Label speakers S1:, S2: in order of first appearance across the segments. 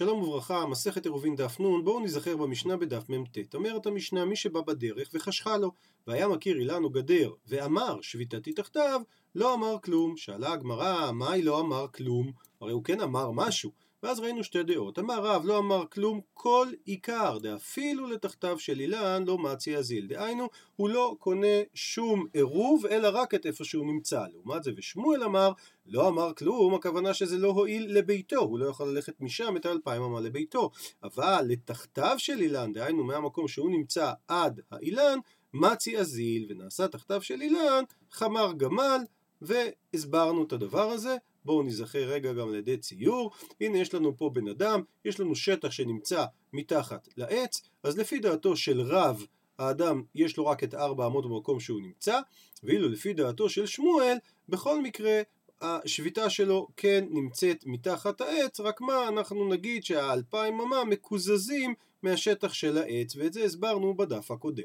S1: שלום וברכה, מסכת עירובין דף נ, בואו נזכר במשנה בדף מ"ט. אומרת המשנה, מי שבא בדרך וחשכה לו, והיה מכיר אילן או גדר, ואמר שביתתי תחתיו, לא אמר כלום. שאלה הגמרא, מהי לא אמר כלום? הרי הוא כן אמר משהו. ואז ראינו שתי דעות. אמר רב, לא אמר כלום כל עיקר, דאפילו לתחתיו של אילן לא מצי אזיל. דהיינו, הוא לא קונה שום עירוב, אלא רק את איפה שהוא נמצא. לעומת זה, ושמואל אמר, לא אמר כלום, הכוונה שזה לא הועיל לביתו, הוא לא יכול ללכת משם את האלפיים אמה לביתו. אבל לתחתיו של אילן, דהיינו מהמקום שהוא נמצא עד האילן, מצי אזיל, ונעשה תחתיו של אילן חמר גמל, והסברנו את הדבר הזה. בואו נזכר רגע גם על ידי ציור. הנה יש לנו פה בן אדם, יש לנו שטח שנמצא מתחת לעץ, אז לפי דעתו של רב, האדם יש לו רק את ארבע אמות במקום שהוא נמצא, ואילו לפי דעתו של שמואל, בכל מקרה השביתה שלו כן נמצאת מתחת העץ, רק מה, אנחנו נגיד שהאלפיים אמה מקוזזים מהשטח של העץ, ואת זה הסברנו בדף הקודם.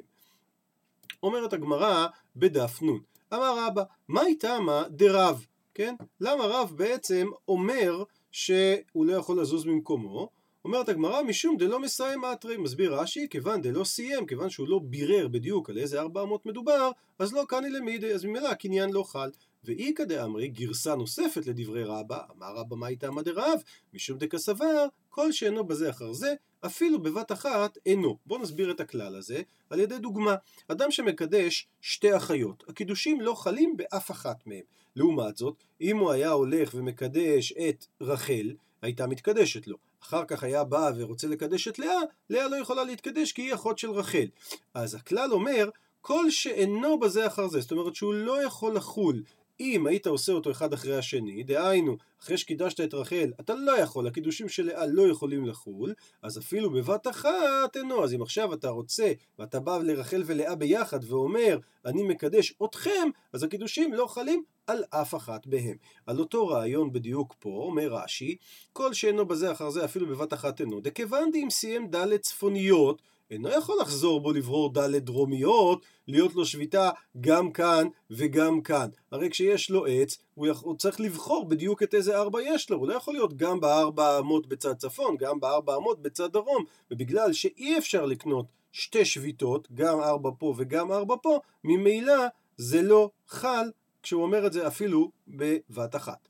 S1: אומרת הגמרא בדף נ, אמר רבא, מה איתמה דרב? כן? למה רב בעצם אומר שהוא לא יכול לזוז ממקומו? אומרת הגמרא, משום דלא מסיים אתרי, מסביר רש"י, כיוון דלא סיים, כיוון שהוא לא בירר בדיוק על איזה ארבע אמות מדובר, אז לא קני למידי, אז ממילא הקניין לא חל. ואיכא דאמרי, גרסה נוספת לדברי רבא, אמר רבא מה איתמא דרב, משום דקסבר, כל שאינו בזה אחר זה, אפילו בבת אחת אינו. בואו נסביר את הכלל הזה על ידי דוגמה. אדם שמקדש שתי אחיות, הקידושים לא חלים באף אחת מהם. לעומת זאת, אם הוא היה הולך ומקדש את רחל, הייתה מתקדשת לו. אחר כך היה בא ורוצה לקדש את לאה, לאה לא יכולה להתקדש כי היא אחות של רחל. אז הכלל אומר, כל שאינו בזה אחר זה, זאת אומרת שהוא לא יכול לחול אם היית עושה אותו אחד אחרי השני, דהיינו, אחרי שקידשת את רחל, אתה לא יכול, הקידושים של לאה לא יכולים לחול, אז אפילו בבת אחת אינו. אז אם עכשיו אתה רוצה, ואתה בא לרחל ולאה ביחד ואומר, אני מקדש אתכם, אז הקידושים לא חלים על אף אחת בהם. על אותו רעיון בדיוק פה, אומר רש"י, כל שאינו בזה אחר זה אפילו בבת אחת אינו, דכיוון דאם סיים ד' צפוניות, אינו יכול לחזור בו לברור ד' דרומיות, להיות לו שביתה גם כאן וגם כאן. הרי כשיש לו עץ, הוא, יכול, הוא צריך לבחור בדיוק את איזה ארבע יש לו, הוא לא יכול להיות גם בארבע אמות בצד צפון, גם בארבע אמות בצד דרום, ובגלל שאי אפשר לקנות שתי שביתות, גם ארבע פה וגם ארבע פה, ממילא זה לא חל כשהוא אומר את זה אפילו בבת אחת.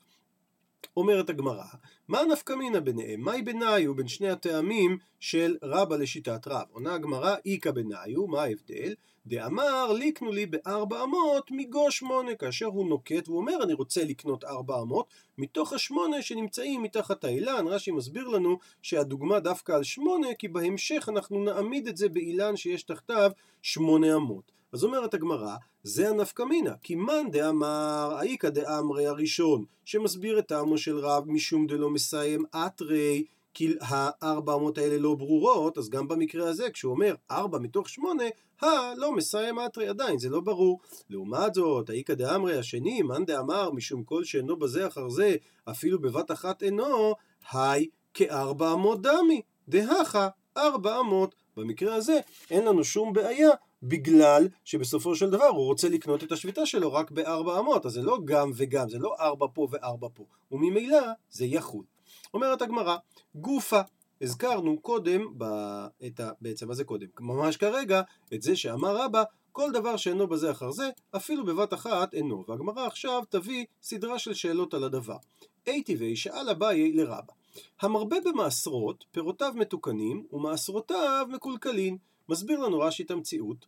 S1: אומרת הגמרא, מה נפקא מינא ביניהם? מהי בניו בין שני הטעמים של רבא לשיטת רב? עונה הגמרא, איכא בניו, מה ההבדל? דאמר ליקנו לי בארבע אמות מגו שמונה, כאשר הוא נוקט ואומר אני רוצה לקנות ארבע אמות מתוך השמונה שנמצאים מתחת האילן, רש"י מסביר לנו שהדוגמה דווקא על שמונה כי בהמשך אנחנו נעמיד את זה באילן שיש תחתיו שמונה אמות. אז אומרת הגמרא, זה הנפקא מינא, כי מאן דאמר האיכא דאמרי הראשון, שמסביר את טעמו של רב משום דלא מסיים אתרי, כי הארבע אמות האלה לא ברורות, אז גם במקרה הזה, כשהוא אומר ארבע מתוך שמונה, הלא מסיים אתרי עדיין, זה לא ברור. לעומת זאת, האיכא דאמרי השני, מאן דאמר משום כל שאינו בזה אחר זה, אפילו בבת אחת אינו, היי כארבע אמות דמי, דהכה ארבע אמות. במקרה הזה אין לנו שום בעיה בגלל שבסופו של דבר הוא רוצה לקנות את השביתה שלו רק בארבע אמות, אז זה לא גם וגם, זה לא ארבע פה וארבע פה, וממילא זה יחול. אומרת הגמרא, גופה, הזכרנו קודם, ב... את ה... בעצם מה זה קודם? ממש כרגע, את זה שאמר רבא, כל דבר שאינו בזה אחר זה, אפילו בבת אחת אינו. והגמרא עכשיו תביא סדרה של שאלות על הדבר. טבעי שאל אביי לרבא, המרבה במעשרות, פירותיו מתוקנים, ומעשרותיו מקולקלין. מסביר לנו רש"י את המציאות.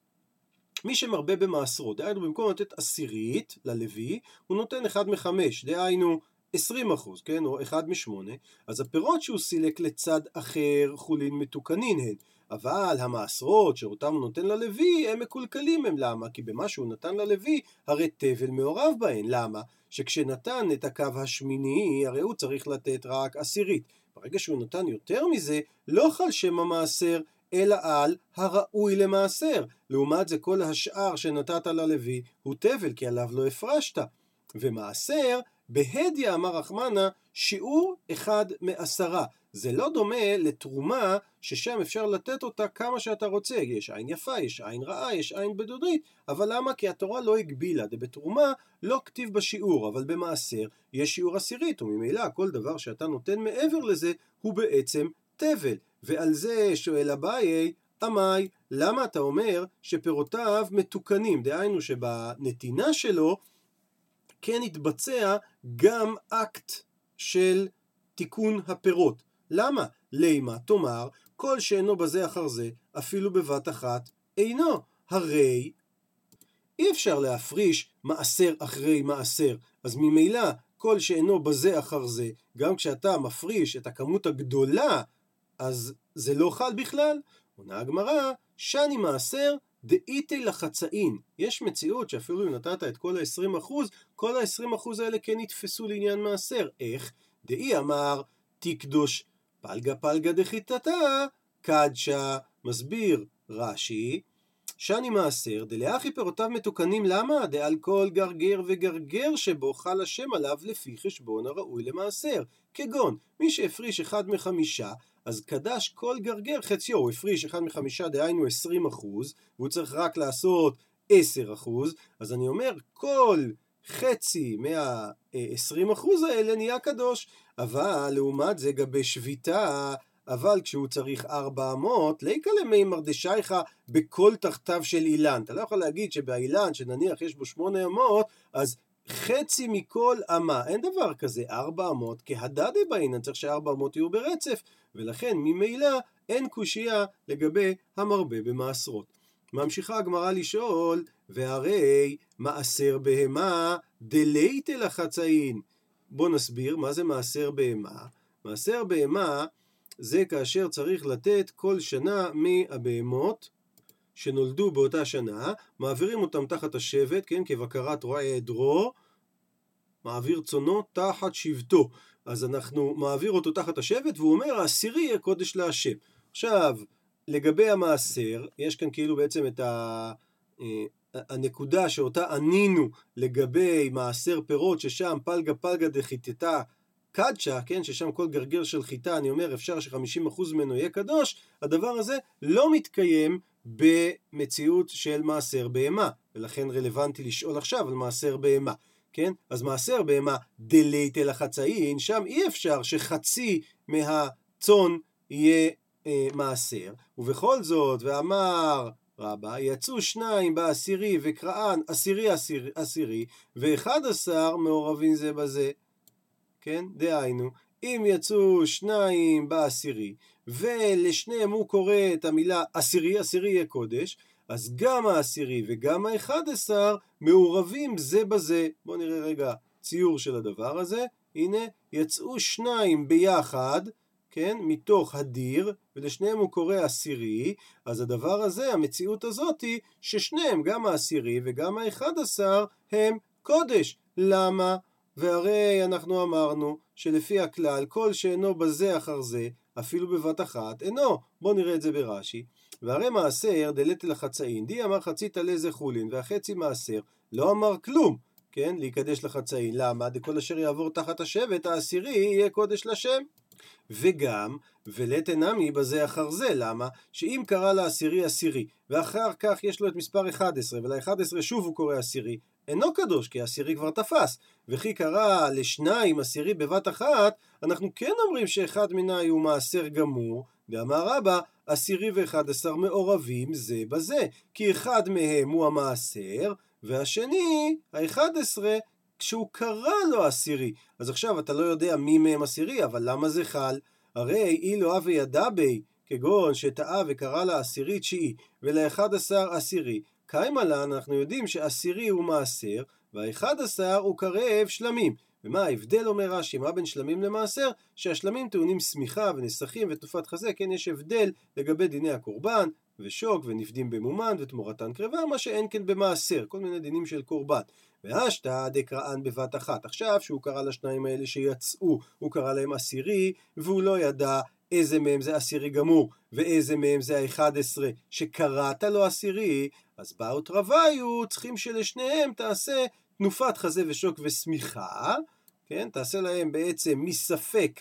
S1: מי שמרבה במעשרות, דהיינו במקום לתת עשירית ללוי, הוא נותן אחד מחמש, דהיינו 20 אחוז, כן, או אחד משמונה, אז הפירות שהוא סילק לצד אחר חולין מתוקנין הן, אבל המעשרות שאותם הוא נותן ללוי, הם מקולקלים הם, למה? כי במה שהוא נתן ללוי, הרי תבל מעורב בהן, למה? שכשנתן את הקו השמיני, הרי הוא צריך לתת רק עשירית. ברגע שהוא נתן יותר מזה, לא חל שם המעשר, אלא על הראוי למעשר. לעומת זה כל השאר שנתת ללוי הוא תבל, כי עליו לא הפרשת. ומעשר, בהדיא אמר רחמנה, שיעור אחד מעשרה. זה לא דומה לתרומה ששם אפשר לתת אותה כמה שאתה רוצה. יש עין יפה, יש עין רעה, יש עין בדודית, אבל למה? כי התורה לא הגבילה. בתרומה לא כתיב בשיעור, אבל במעשר יש שיעור עשירית, וממילא כל דבר שאתה נותן מעבר לזה הוא בעצם תבל. ועל זה שואל אביי, עמי, למה אתה אומר שפירותיו מתוקנים? דהיינו שבנתינה שלו כן יתבצע גם אקט של תיקון הפירות. למה? לימה תאמר, כל שאינו בזה אחר זה, אפילו בבת אחת, אינו. הרי אי אפשר להפריש מעשר אחרי מעשר, אז ממילא כל שאינו בזה אחר זה, גם כשאתה מפריש את הכמות הגדולה, אז זה לא חל בכלל. עונה הגמרא, שאני מעשר דאיתי לחצאין. יש מציאות שאפילו אם נתת את כל ה-20%, כל ה-20% האלה כן יתפסו לעניין מעשר. איך? דאי אמר תקדוש פלגה פלגה דחיתתה קדשה. מסביר רש"י שאני מעשר, דלאחי פירותיו מתוקנים למה? דעל כל גרגר וגרגר שבו חל השם עליו לפי חשבון הראוי למעשר. כגון, מי שהפריש אחד מחמישה, אז קדש כל גרגר חציו, הוא הפריש אחד מחמישה, דהיינו עשרים אחוז, והוא צריך רק לעשות עשר אחוז, אז אני אומר, כל חצי מה-20 אחוז האלה נהיה קדוש. אבל לעומת זה גבי שביתה אבל כשהוא צריך 400, ליקה למי מרדשייך בכל תחתיו של אילן. אתה לא יכול להגיד שבאילן, שנניח יש בו 800, אז חצי מכל אמה, אין דבר כזה, 400 כהדדה בעינן, צריך ש-400 יהיו ברצף, ולכן ממילא אין קושייה לגבי המרבה במעשרות. ממשיכה הגמרא לשאול, והרי מעשר בהמה דלייטה לחצאין. בוא נסביר מה זה מעשר בהמה. מעשר בהמה זה כאשר צריך לתת כל שנה מהבהמות שנולדו באותה שנה, מעבירים אותם תחת השבט, כן, כבקרת רועה עדרו, מעביר צונו תחת שבטו. אז אנחנו מעביר אותו תחת השבט, והוא אומר, העשירי יהיה קודש להשם. עכשיו, לגבי המעשר, יש כאן כאילו בעצם את ה... אה, הנקודה שאותה ענינו לגבי מעשר פירות, ששם פלגה פלגה דחיטטה קדשה, כן, ששם כל גרגר של חיטה, אני אומר, אפשר ש-50% ממנו יהיה קדוש, הדבר הזה לא מתקיים במציאות של מעשר בהמה, ולכן רלוונטי לשאול עכשיו על מעשר בהמה, כן? אז מעשר בהמה דלית אל החצאין, שם אי אפשר שחצי מהצאן יהיה אה, מעשר, ובכל זאת, ואמר רבה, יצאו שניים בעשירי וקראן עשירי עשירי, עשירי ואחד עשר מעורבים זה בזה. כן? דהיינו, אם יצאו שניים בעשירי, ולשניהם הוא קורא את המילה עשירי, עשירי יהיה קודש, אז גם העשירי וגם האחד עשר מעורבים זה בזה. בואו נראה רגע ציור של הדבר הזה. הנה, יצאו שניים ביחד, כן, מתוך הדיר, ולשניהם הוא קורא עשירי, אז הדבר הזה, המציאות הזאת היא ששניהם, גם העשירי וגם האחד עשר, הם קודש. למה? והרי אנחנו אמרנו שלפי הכלל כל שאינו בזה אחר זה אפילו בבת אחת אינו. בואו נראה את זה ברש"י. והרי מעשר דלת לחצאין די אמר חצית לזה חולין והחצי מעשר לא אמר כלום כן להיקדש לחצאין למה דכל אשר יעבור תחת השבט העשירי יהיה קודש לשם וגם, ולית אינמי בזה אחר זה, למה? שאם קרא לעשירי עשירי, ואחר כך יש לו את מספר 11, ול-11 שוב הוא קורא עשירי, אינו קדוש, כי עשירי כבר תפס. וכי קרא לשניים עשירי בבת אחת, אנחנו כן אומרים שאחד מנהי הוא מעשר גמור, ואמר רבא, עשירי ואחד עשר מעורבים זה בזה, כי אחד מהם הוא המעשר, והשני, האחד עשרה, כשהוא קרא לו עשירי. אז עכשיו אתה לא יודע מי מהם עשירי, אבל למה זה חל? הרי אילו אבי ידע בי, כגון שטעה וקרא לה עשירי תשיעי, ולאחד עשר עשירי, קיימה לה, אנחנו יודעים שעשירי הוא מעשר, והאחד עשר הוא קרב שלמים. ומה ההבדל אומר רש"י, מה בין שלמים למעשר? שהשלמים טעונים שמיכה ונסכים ותנופת חזה, כן יש הבדל לגבי דיני הקורבן, ושוק ונפדים במומן ותמורתן קרבה, מה שאין כן במעשר, כל מיני דינים של קורבן. והשתא דקראן בבת אחת. עכשיו שהוא קרא לשניים האלה שיצאו, הוא קרא להם עשירי, והוא לא ידע איזה מהם זה עשירי גמור, ואיזה מהם זה האחד עשרה שקראת לו עשירי, אז באו תרוויו, צריכים שלשניהם תעשה תנופת חזה ושוק ושמיכה, כן? תעשה להם בעצם מספק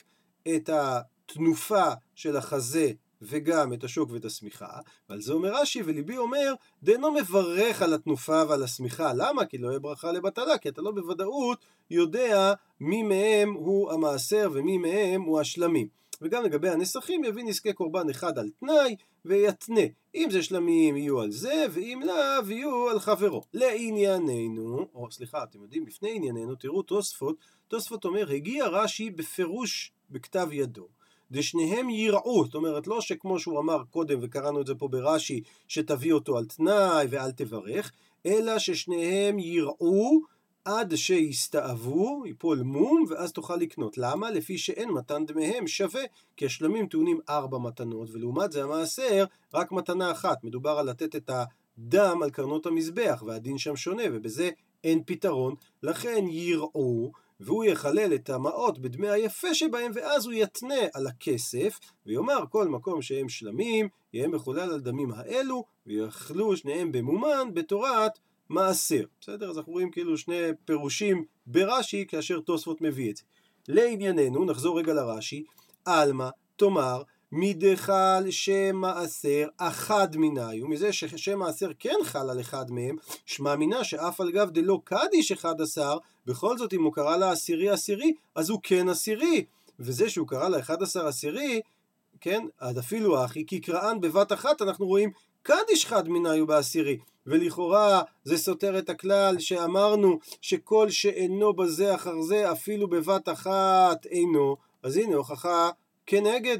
S1: את התנופה של החזה וגם את השוק ואת השמיכה, ועל זה אומר רש"י, וליבי אומר, דנו מברך על התנופה ועל השמיכה. למה? כי לא יהיה ברכה לבטלה, כי אתה לא בוודאות יודע מי מהם הוא המעשר ומי מהם הוא השלמים. וגם לגבי הנסכים יביא נזקי קורבן אחד על תנאי ויתנה. אם זה שלמים יהיו על זה, ואם לאו יהיו על חברו. לענייננו, או סליחה, אתם יודעים, לפני ענייננו, תראו תוספות, תוספות אומר, הגיע רש"י בפירוש בכתב ידו. דשניהם יראו, זאת אומרת לא שכמו שהוא אמר קודם וקראנו את זה פה ברש"י שתביא אותו על תנאי ואל תברך, אלא ששניהם יראו עד שיסתאבו, ייפול מום, ואז תוכל לקנות. למה? לפי שאין מתן דמיהם שווה, כי השלמים טעונים ארבע מתנות, ולעומת זה המעשר, רק מתנה אחת. מדובר על לתת את הדם על קרנות המזבח, והדין שם שונה, ובזה אין פתרון. לכן יראו, והוא יחלל את המעות בדמי היפה שבהם, ואז הוא יתנה על הכסף, ויאמר כל מקום שהם שלמים, יהיה מחולל על דמים האלו, ויאכלו שניהם במומן בתורת מעשר. בסדר? אז אנחנו רואים כאילו שני פירושים ברש"י כאשר תוספות מביא את זה. לענייננו, נחזור רגע לרש"י, עלמא תאמר מדחל שם מעשר אחד מנהי, ומזה ששם מעשר כן חל על אחד מהם, שמע מינה שאף על גב דלא קדיש אחד עשר, בכל זאת אם הוא קרא לה עשירי עשירי, אז הוא כן עשירי. וזה שהוא קרא לה אחד עשר עשירי, כן, עד אפילו אחי, כי קראן בבת אחת אנחנו רואים קדיש חד הוא בעשירי. ולכאורה זה סותר את הכלל שאמרנו שכל שאינו בזה אחר זה אפילו בבת אחת אינו, אז הנה הוכחה כנגד.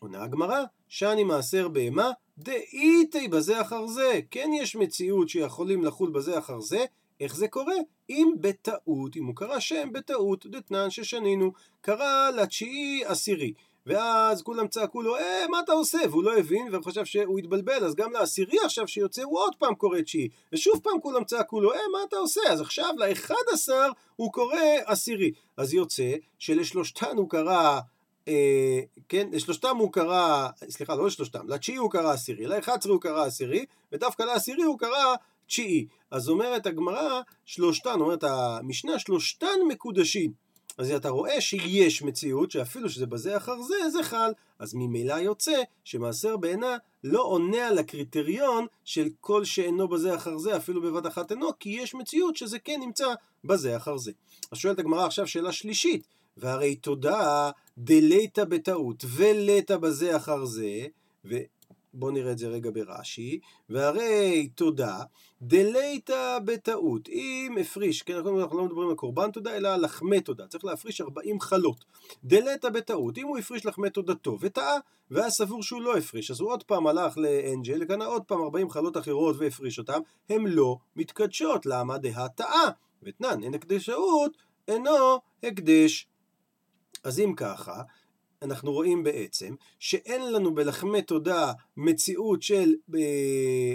S1: עונה הגמרא, שאני מעשר בהמה, דאיתי בזה אחר זה. כן יש מציאות שיכולים לחול בזה אחר זה, איך זה קורה? אם בטעות, אם הוא קרא שם בטעות, דתנן ששנינו, קרא לתשיעי עשירי. ואז כולם צעקו לו, אה, מה אתה עושה? והוא לא הבין, והוא חשב שהוא התבלבל, אז גם לעשירי עכשיו שיוצא הוא עוד פעם קורא תשיעי. ושוב פעם כולם צעקו לו, אה, מה אתה עושה? אז עכשיו לאחד עשר הוא קורא עשירי. אז יוצא שלשלושתן הוא קרא... אה, כן, לשלושתם הוא קרא, סליחה, לא לשלושתם, לתשיעי הוא קרא עשירי, לאחד עשרה הוא קרא עשירי, ודווקא לעשירי הוא קרא תשיעי. אז אומרת הגמרא, שלושתן, אומרת המשנה, שלושתן מקודשים. אז אתה רואה שיש מציאות שאפילו שזה בזה אחר זה, זה חל. אז ממילא יוצא שמעשר בעינה לא עונה על הקריטריון של כל שאינו בזה אחר זה, אפילו בבת אחת אינו, כי יש מציאות שזה כן נמצא בזה אחר זה. אז שואלת הגמרא עכשיו שאלה שלישית, והרי תודה דלייתא בטעות ולטא בזה אחר זה, ו... בואו נראה את זה רגע ברש"י, והרי תודה דלייתא בטעות, אם הפריש, כן, אנחנו לא מדברים על קורבן תודה, אלא על לחמי תודה, צריך להפריש 40 חלות. דלייתא בטעות, אם הוא הפריש לחמי תודתו וטעה, והיה סבור שהוא לא הפריש, אז הוא עוד פעם הלך לאנג'ל, קנה עוד פעם 40 חלות אחרות והפריש אותן, הן לא מתקדשות, למה דהה טעה? ותנן, אין הקדשאות, אינו הקדש. אז אם ככה, אנחנו רואים בעצם שאין לנו בלחמי תודה מציאות של אה,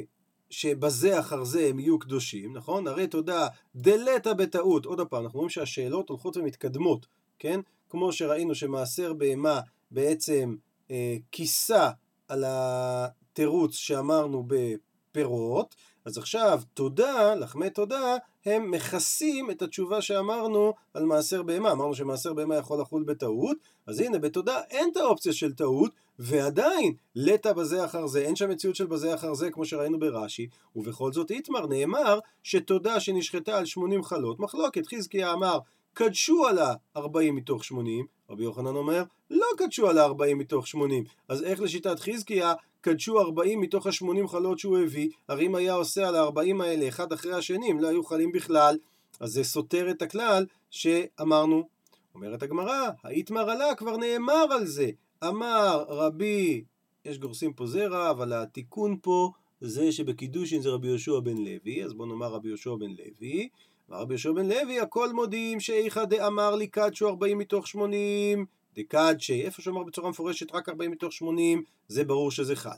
S1: שבזה אחר זה הם יהיו קדושים, נכון? הרי תודה דלתא בטעות, עוד פעם, אנחנו רואים שהשאלות הולכות ומתקדמות, כן? כמו שראינו שמעשר בהמה בעצם אה, כיסה על התירוץ שאמרנו בפירות, אז עכשיו תודה, לחמי תודה, הם מכסים את התשובה שאמרנו על מעשר בהמה. אמרנו שמעשר בהמה יכול לחול בטעות, אז הנה בתודה אין את האופציה של טעות, ועדיין לטא בזה אחר זה, אין שם מציאות של בזה אחר זה כמו שראינו ברש"י, ובכל זאת איתמר נאמר שתודה שנשחטה על 80 חלות, מחלוקת, חזקיה אמר קדשו על ה-40 מתוך 80, רבי יוחנן אומר, לא קדשו על ה-40 מתוך 80. אז איך לשיטת חזקיה קדשו 40 מתוך ה-80 חלות שהוא הביא, הרי אם היה עושה על ה-40 האלה אחד אחרי השני, הם לא היו חלים בכלל, אז זה סותר את הכלל שאמרנו. אומרת הגמרא, האיתמר עלה כבר נאמר על זה. אמר רבי, יש גורסים פה זרע, אבל התיקון פה זה שבקידושין זה רבי יהושע בן לוי, אז בוא נאמר רבי יהושע בן לוי. ורבי יהושע בן לוי, הכל מודים שאיכא דאמר לי קדשו 40 מתוך 80, דקדשי, איפה שאמר בצורה מפורשת רק 40 מתוך 80, זה ברור שזה חל.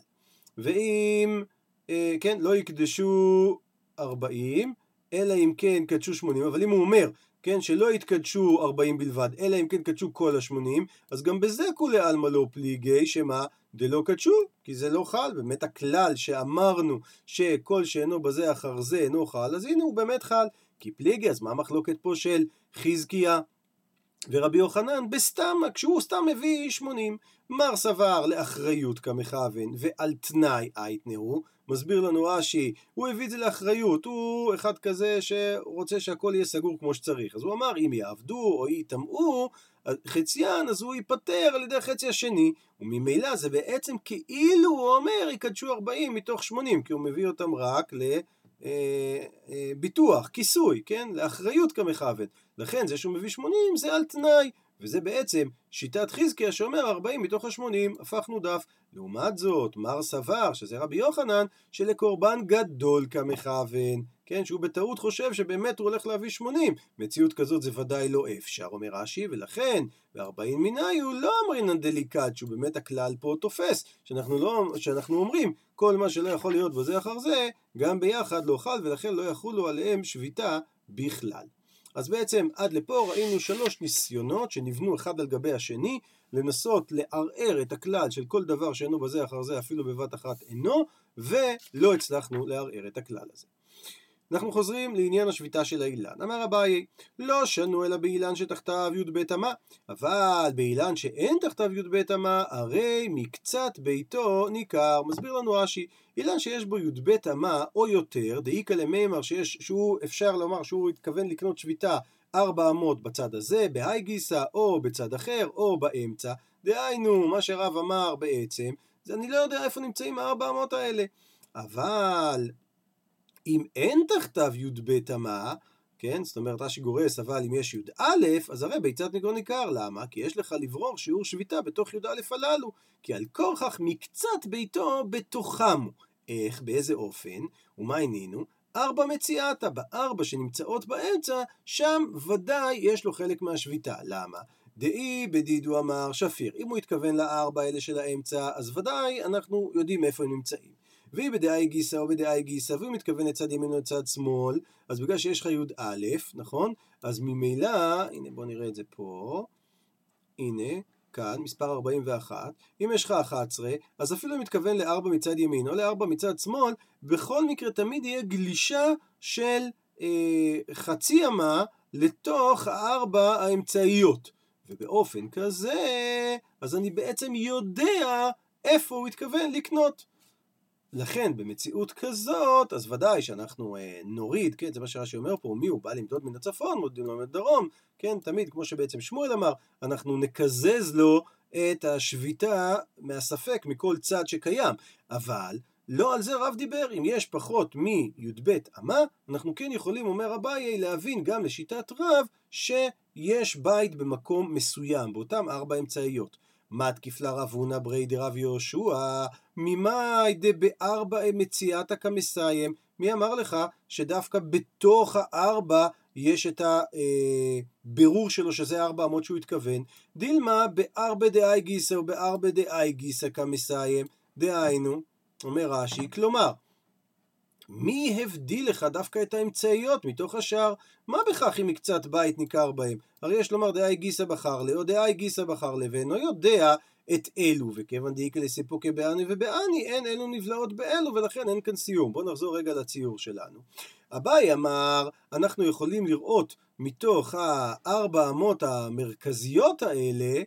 S1: ואם, אה, כן, לא יקדשו 40, אלא אם כן קדשו 80, אבל אם הוא אומר, כן, שלא יתקדשו 40 בלבד, אלא אם כן קדשו כל ה-80, אז גם בזה כולי עלמא לא פליגי, שמה? דלא קדשו, כי זה לא חל. באמת הכלל שאמרנו שכל שאינו בזה אחר זה אינו חל, אז הנה הוא באמת חל. כי פליגי, אז מה המחלוקת פה של חזקיה ורבי יוחנן? בסתם, כשהוא סתם מביא 80. מר סבר לאחריות כמכוון ועל תנאי אייתנאו, מסביר לנו רש"י, הוא הביא את זה לאחריות, הוא אחד כזה שרוצה שהכל יהיה סגור כמו שצריך. אז הוא אמר, אם יעבדו או יטמאו, חציין, אז הוא ייפטר על ידי החצי השני, וממילא זה בעצם כאילו הוא אומר יקדשו 40 מתוך 80, כי הוא מביא אותם רק לביטוח, אה, כיסוי, כן? לאחריות כמכוון. לכן זה שהוא מביא 80 זה על תנאי. וזה בעצם שיטת חזקיה שאומר 40 מתוך ה-80, הפכנו דף. לעומת זאת, מר סבר, שזה רבי יוחנן, שלקורבן גדול כמכוון, כן, שהוא בטעות חושב שבאמת הוא הולך להביא 80. מציאות כזאת זה ודאי לא אפשר, אומר רש"י, ולכן ב-40 מיני הוא לא אמרינן דליקט, שהוא באמת הכלל פה תופס, שאנחנו, לא, שאנחנו אומרים, כל מה שלא יכול להיות בזה אחר זה, גם ביחד לא חל, ולכן לא יחולו עליהם שביתה בכלל. אז בעצם עד לפה ראינו שלוש ניסיונות שנבנו אחד על גבי השני לנסות לערער את הכלל של כל דבר שאינו בזה אחר זה אפילו בבת אחת אינו ולא הצלחנו לערער את הכלל הזה. אנחנו חוזרים לעניין השביתה של האילן. אמר אביי, לא שנו אלא באילן שתחתיו י"ב אמה, אבל באילן שאין תחתיו י"ב אמה, הרי מקצת ביתו ניכר. מסביר לנו רש"י, אילן שיש בו י"ב אמה או יותר, דאיקא למימר שיש, שהוא אפשר לומר שהוא התכוון לקנות שביתה ארבע אמות בצד הזה, בהאי גיסא, או בצד אחר, או באמצע. דהיינו, מה שרב אמר בעצם, זה אני לא יודע איפה נמצאים הארבע אמות האלה. אבל אם אין תחתיו י"ב אמה, כן? זאת אומרת רש"י גורס, אבל אם יש י"א, אז הרי ביצת ניגון ניכר. למה? כי יש לך לברור שיעור שביתה בתוך י"א הללו. כי על כורכך מקצת ביתו בתוכם. איך? באיזה אופן? ומה עינינו? ארבע מציאתה, בארבע שנמצאות באמצע, שם ודאי יש לו חלק מהשביתה. למה? דאי בדידו אמר שפיר. אם הוא התכוון לארבע האלה של האמצע, אז ודאי אנחנו יודעים איפה הם נמצאים. והיא בדעה גיסא או בדעה גיסא, והוא מתכוון לצד ימין או לצד שמאל, אז בגלל שיש לך י"א, נכון? אז ממילא, הנה בוא נראה את זה פה, הנה, כאן, מספר 41, אם יש לך 11, אז אפילו אם מתכוון ל-4 מצד ימין או ל-4 מצד שמאל, בכל מקרה תמיד יהיה גלישה של אה, חצי אמה לתוך הארבע האמצעיות. ובאופן כזה, אז אני בעצם יודע איפה הוא התכוון לקנות. לכן במציאות כזאת, אז ודאי שאנחנו אה, נוריד, כן, זה מה שרש"י אומר פה, מי הוא בא למדוד מן הצפון, מודדים לו מן הדרום, כן, תמיד, כמו שבעצם שמואל אמר, אנחנו נקזז לו את השביתה מהספק מכל צד שקיים, אבל לא על זה רב דיבר, אם יש פחות מי"ב אמה, אנחנו כן יכולים, אומר אביי, להבין גם לשיטת רב, שיש בית במקום מסוים, באותם ארבע אמצעיות. מתקיף רב הונא ברי דרב יהושע, ממאי דבארבע מציאתא כמסיים. מי אמר לך שדווקא בתוך הארבע יש את הבירור אה, שלו שזה ארבע אמות שהוא התכוון? דילמה בארבע דאי גיסא ובארבע דאי גיסא כמסיים. דהיינו, אומר רש"י, כלומר, מי הבדיל לך דווקא את האמצעיות מתוך השאר? מה בכך אם מקצת בית ניכר בהם? הרי יש לומר דאי גיסא בחר לי, או דאי גיסא בחר לי, ואינו יודע את אלו, וכיוון דאיקא לסיפוקי באני ובאני, אין אלו נבלעות באלו, ולכן אין כאן סיום. בואו נחזור רגע לציור שלנו. אביי אמר, אנחנו יכולים לראות מתוך הארבע אמות המרכזיות האלה,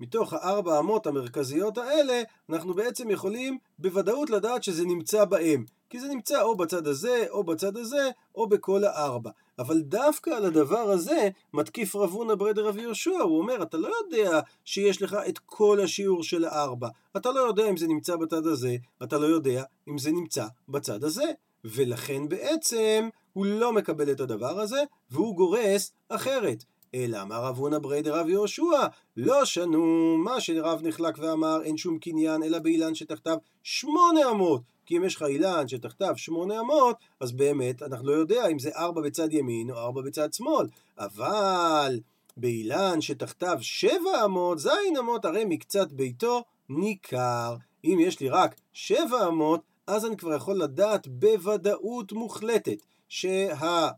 S1: מתוך הארבע אמות המרכזיות האלה, אנחנו בעצם יכולים בוודאות לדעת שזה נמצא בהם. כי זה נמצא או בצד הזה, או בצד הזה, או בכל הארבע. אבל דווקא על הדבר הזה מתקיף רב הונא ברדר רבי יהושע, הוא אומר, אתה לא יודע שיש לך את כל השיעור של הארבע. אתה לא יודע אם זה נמצא בצד הזה, אתה לא יודע אם זה נמצא בצד הזה. ולכן בעצם הוא לא מקבל את הדבר הזה, והוא גורס אחרת. אלא אמר רב הונא ברי דרב יהושע, לא שנו מה שרב נחלק ואמר אין שום קניין אלא באילן שתחתיו שמונה אמות. כי אם יש לך אילן שתחתיו שמונה אמות, אז באמת אנחנו לא יודע אם זה ארבע בצד ימין או ארבע בצד שמאל. אבל באילן שתחתיו שבע אמות, זין אמות, הרי מקצת ביתו ניכר. אם יש לי רק שבע אמות, אז אני כבר יכול לדעת בוודאות מוחלטת שהאמה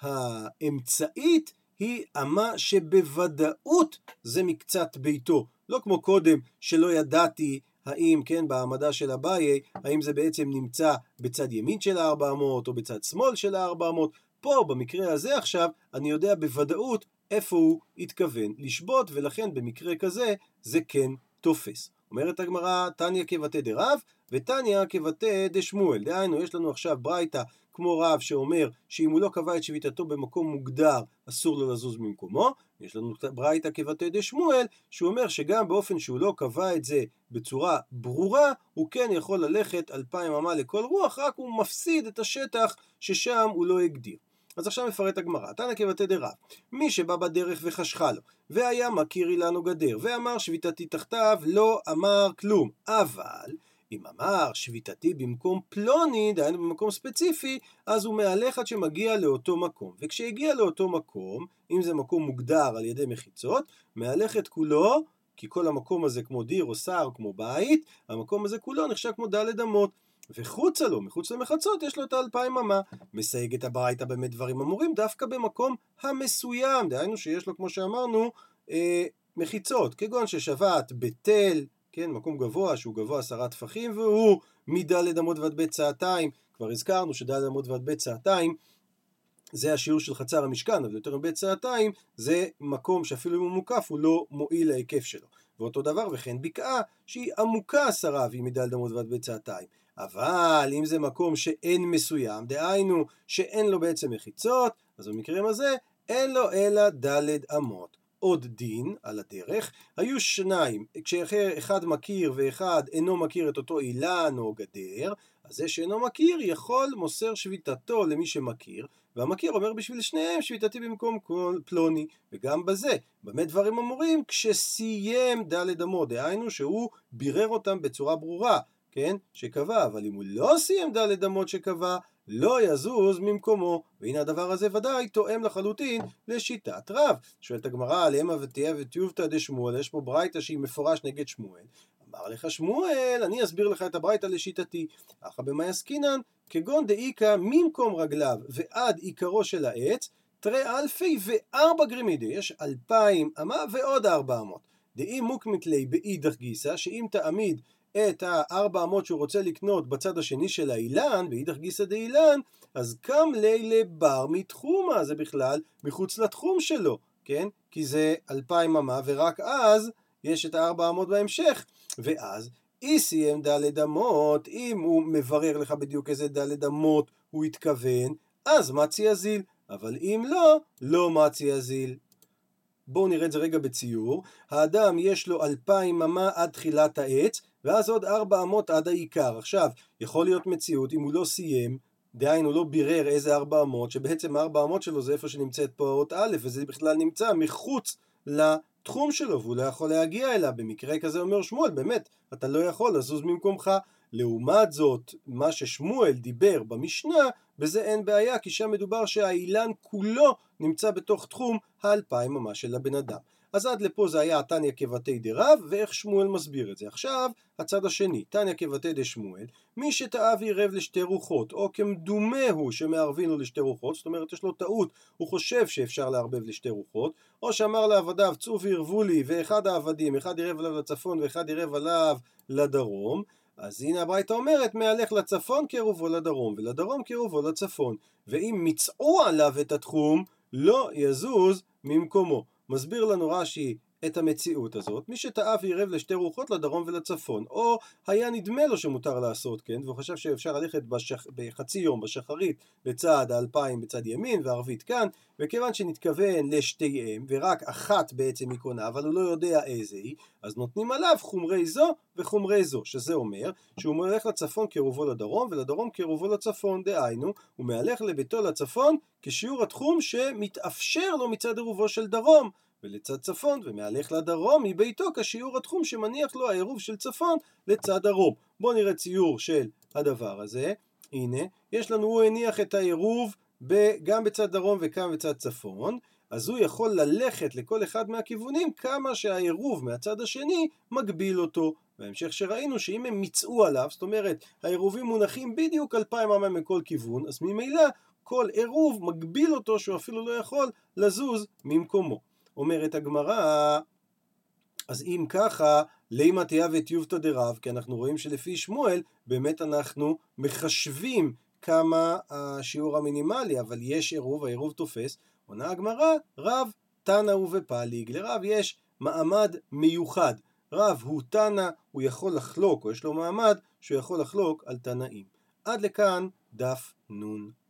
S1: האמצעית היא אמה שבוודאות זה מקצת ביתו. לא כמו קודם שלא ידעתי האם, כן, בהעמדה של אביי, האם זה בעצם נמצא בצד ימין של ה-400 או בצד שמאל של ה-400. פה, במקרה הזה עכשיו, אני יודע בוודאות איפה הוא התכוון לשבות, ולכן במקרה כזה זה כן תופס. אומרת הגמרא, תניא כבתי דרב, ותניא כבתי דשמואל. דהיינו, יש לנו עכשיו ברייתא כמו רב שאומר שאם הוא לא קבע את שביתתו במקום מוגדר, אסור לו לזוז ממקומו. יש לנו ברייתא כבתי דשמואל, שהוא אומר שגם באופן שהוא לא קבע את זה בצורה ברורה, הוא כן יכול ללכת אלפיים אמה לכל רוח, רק הוא מפסיד את השטח ששם הוא לא הגדיר. אז עכשיו מפרט הגמרא, תנא כבתי דרב, מי שבא בדרך וחשכה לו, והיה מכיר אילן או גדר, ואמר שביתתי תחתיו, לא אמר כלום, אבל אם אמר שביתתי במקום פלוני, דהיינו במקום ספציפי, אז הוא מהלך עד שמגיע לאותו מקום. וכשהגיע לאותו מקום, אם זה מקום מוגדר על ידי מחיצות, מהלך את כולו, כי כל המקום הזה כמו דיר או שר, כמו בית, המקום הזה כולו נחשב כמו דלת אמות. וחוצה לו, מחוץ למחצות, יש לו את האלפיים אמה. מסייג את הברייתא באמת דברים אמורים דווקא במקום המסוים, דהיינו שיש לו, כמו שאמרנו, אה, מחיצות, כגון ששבת בתל, כן, מקום גבוה שהוא גבוה עשרה טפחים, והוא מדלת אמות ועד בית צעתיים, כבר הזכרנו שדלת אמות ועד בית צעתיים זה השיעור של חצר המשכן, אבל יותר מבית צעתיים זה מקום שאפילו אם הוא מוקף הוא לא מועיל להיקף שלו. ואותו דבר וכן בקעה שהיא עמוקה עשרה והיא מדלת אמות ועד בית צעתיים. אבל אם זה מקום שאין מסוים, דהיינו שאין לו בעצם מחיצות, אז במקרים הזה אין לו אלא דלת אמות. עוד דין על הדרך, היו שניים, כשאחד מכיר ואחד אינו מכיר את אותו אילן או גדר, אז זה שאינו מכיר יכול מוסר שביתתו למי שמכיר, והמכיר אומר בשביל שניהם שביתתי במקום כל פלוני, וגם בזה, במה דברים אמורים? כשסיים דלת אמות, דהיינו שהוא בירר אותם בצורה ברורה, כן? שקבע, אבל אם הוא לא סיים דלת אמות שקבע, לא יזוז ממקומו, והנה הדבר הזה ודאי תואם לחלוטין לשיטת רב. שואלת הגמרא על המה ותהיה ותיובתא דשמואל, יש פה ברייתא שהיא מפורש נגד שמואל. אמר לך שמואל, אני אסביר לך את הברייתא לשיטתי. אחא במאי עסקינן, כגון דאיכא ממקום רגליו ועד עיקרו של העץ, תרי אלפי וארבע גרימידי, יש אלפיים אמה ועוד ארבע אמות. דאי מוקמית לי באידך גיסא, שאם תעמיד את הארבע אמות שהוא רוצה לקנות בצד השני של האילן, באידך גיסא דאילן, אז קם לילה בר מתחומה, זה בכלל מחוץ לתחום שלו, כן? כי זה אלפיים אמה, ורק אז יש את הארבע אמות בהמשך. ואז אי סיים דלת אמות, אם הוא מברר לך בדיוק איזה דלת אמות הוא התכוון, אז מצי אזיל. אבל אם לא, לא מצי אזיל. בואו נראה את זה רגע בציור. האדם יש לו אלפיים אמה עד תחילת העץ, ואז עוד ארבע אמות עד העיקר. עכשיו, יכול להיות מציאות, אם הוא לא סיים, דהיינו לא בירר איזה ארבע אמות, שבעצם הארבע אמות שלו זה איפה שנמצאת פה האות א', וזה בכלל נמצא מחוץ לתחום שלו, והוא לא יכול להגיע אליו. במקרה כזה אומר שמואל, באמת, אתה לא יכול לזוז ממקומך. לעומת זאת, מה ששמואל דיבר במשנה, בזה אין בעיה, כי שם מדובר שהאילן כולו נמצא בתוך תחום האלפיים ממש של הבן אדם. אז עד לפה זה היה תניא כבתי דרב, ואיך שמואל מסביר את זה. עכשיו, הצד השני, תניא כבתי דשמואל, מי שטעה ועירב לשתי רוחות, או כמדומה הוא שמערבין לו לשתי רוחות, זאת אומרת יש לו טעות, הוא חושב שאפשר לערבב לשתי רוחות, או שאמר לעבדיו צאו ועירבו לי, ואחד העבדים, אחד עירב עליו לצפון ואחד עירב עליו לדרום, אז הנה הברייתא אומרת, מהלך לצפון קירובו לדרום, ולדרום קירובו לצפון. ואם מצאו עליו את התחום, לא יזוז ממקומו. מסביר לנו רש"י את המציאות הזאת, מי שטעה ועירב לשתי רוחות לדרום ולצפון, או היה נדמה לו שמותר לעשות כן, והוא חשב שאפשר ללכת בשח... בחצי יום בשחרית בצד האלפיים בצד ימין וערבית כאן, וכיוון שנתכוון לשתיהם, ורק אחת בעצם היא קונה, אבל הוא לא יודע איזה היא, אז נותנים עליו חומרי זו וחומרי זו, שזה אומר שהוא מהלך לצפון קירובו לדרום, ולדרום קירובו לצפון, דהיינו, הוא מהלך לביתו לצפון כשיעור התחום שמתאפשר לו מצד עירובו של דרום. ולצד צפון, ומהלך לדרום מביתו כשיעור התחום שמניח לו העירוב של צפון לצד דרום. בואו נראה ציור של הדבר הזה. הנה, יש לנו, הוא הניח את העירוב גם בצד דרום וגם בצד צפון, אז הוא יכול ללכת לכל אחד מהכיוונים כמה שהעירוב מהצד השני מגביל אותו. בהמשך שראינו שאם הם מיצאו עליו, זאת אומרת העירובים מונחים בדיוק אלפיים אמה מכל כיוון, אז ממילא כל עירוב מגביל אותו שהוא אפילו לא יכול לזוז ממקומו. אומרת הגמרא, אז אם ככה, לימה תהיה וטיובתא דרב, כי אנחנו רואים שלפי שמואל, באמת אנחנו מחשבים כמה השיעור המינימלי, אבל יש עירוב, העירוב תופס. עונה הגמרא, רב תנא ובפליג. לרב יש מעמד מיוחד. רב הוא תנא, הוא יכול לחלוק, או יש לו מעמד שהוא יכול לחלוק על תנאים. עד לכאן דף נ'.